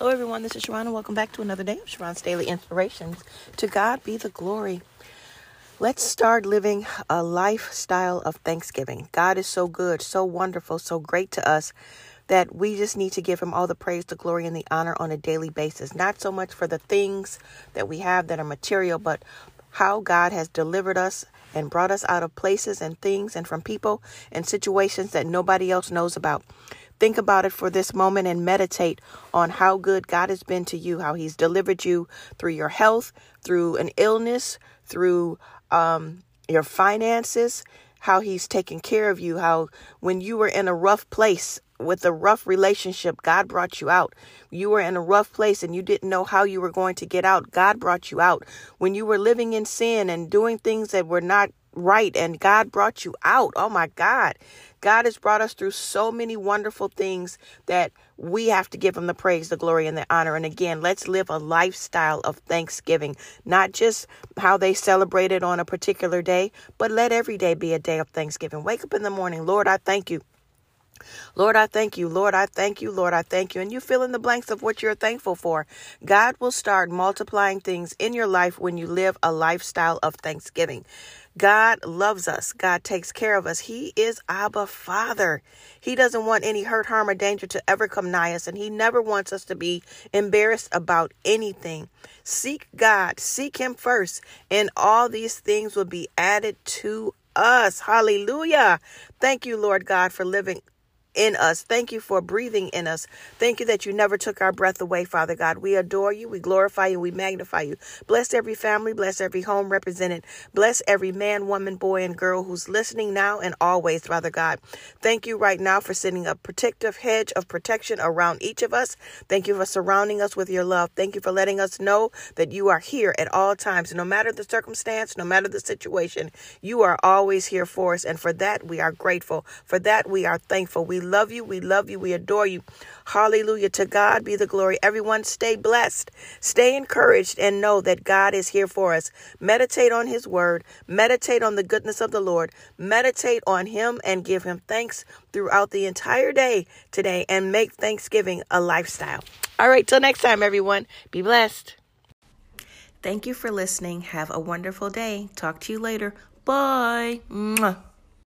Hello, everyone. This is Sharron, and welcome back to another day of Sharron's Daily Inspirations. To God be the glory. Let's start living a lifestyle of thanksgiving. God is so good, so wonderful, so great to us that we just need to give him all the praise, the glory, and the honor on a daily basis. Not so much for the things that we have that are material, but how God has delivered us and brought us out of places and things and from people and situations that nobody else knows about. Think about it for this moment and meditate on how good God has been to you, how He's delivered you through your health, through an illness, through um, your finances, how He's taken care of you, how when you were in a rough place with a rough relationship, God brought you out. You were in a rough place and you didn't know how you were going to get out. God brought you out. When you were living in sin and doing things that were not right and God brought you out. Oh my God. God has brought us through so many wonderful things that we have to give him the praise, the glory, and the honor. And again, let's live a lifestyle of thanksgiving, not just how they celebrate it on a particular day, but let every day be a day of thanksgiving. Wake up in the morning. Lord, I thank you Lord, I thank you. Lord, I thank you. Lord, I thank you. And you fill in the blanks of what you're thankful for. God will start multiplying things in your life when you live a lifestyle of thanksgiving. God loves us. God takes care of us. He is Abba Father. He doesn't want any hurt, harm, or danger to ever come nigh us, and He never wants us to be embarrassed about anything. Seek God, seek Him first, and all these things will be added to us. Hallelujah. Thank you, Lord God, for living in us. Thank you for breathing in us. Thank you that you never took our breath away, Father God. We adore you, we glorify you, we magnify you. Bless every family, bless every home represented. Bless every man, woman, boy, and girl who's listening now and always, Father God. Thank you right now for sending a protective hedge of protection around each of us. Thank you for surrounding us with your love. Thank you for letting us know that you are here at all times. No matter the circumstance, no matter the situation, you are always here for us. And for that, we are grateful. For that, we are thankful. We love you. We love you. We adore you. Hallelujah. To God be the glory. Everyone stay blessed. Stay encouraged and know that God is here for us. Meditate on his word. Meditate on the goodness of the Lord. Meditate on him and give him thanks throughout the entire day today and make Thanksgiving a lifestyle. All right. Till next time, everyone. Be blessed. Thank you for listening. Have a wonderful day. Talk to you later. Bye. Mwah.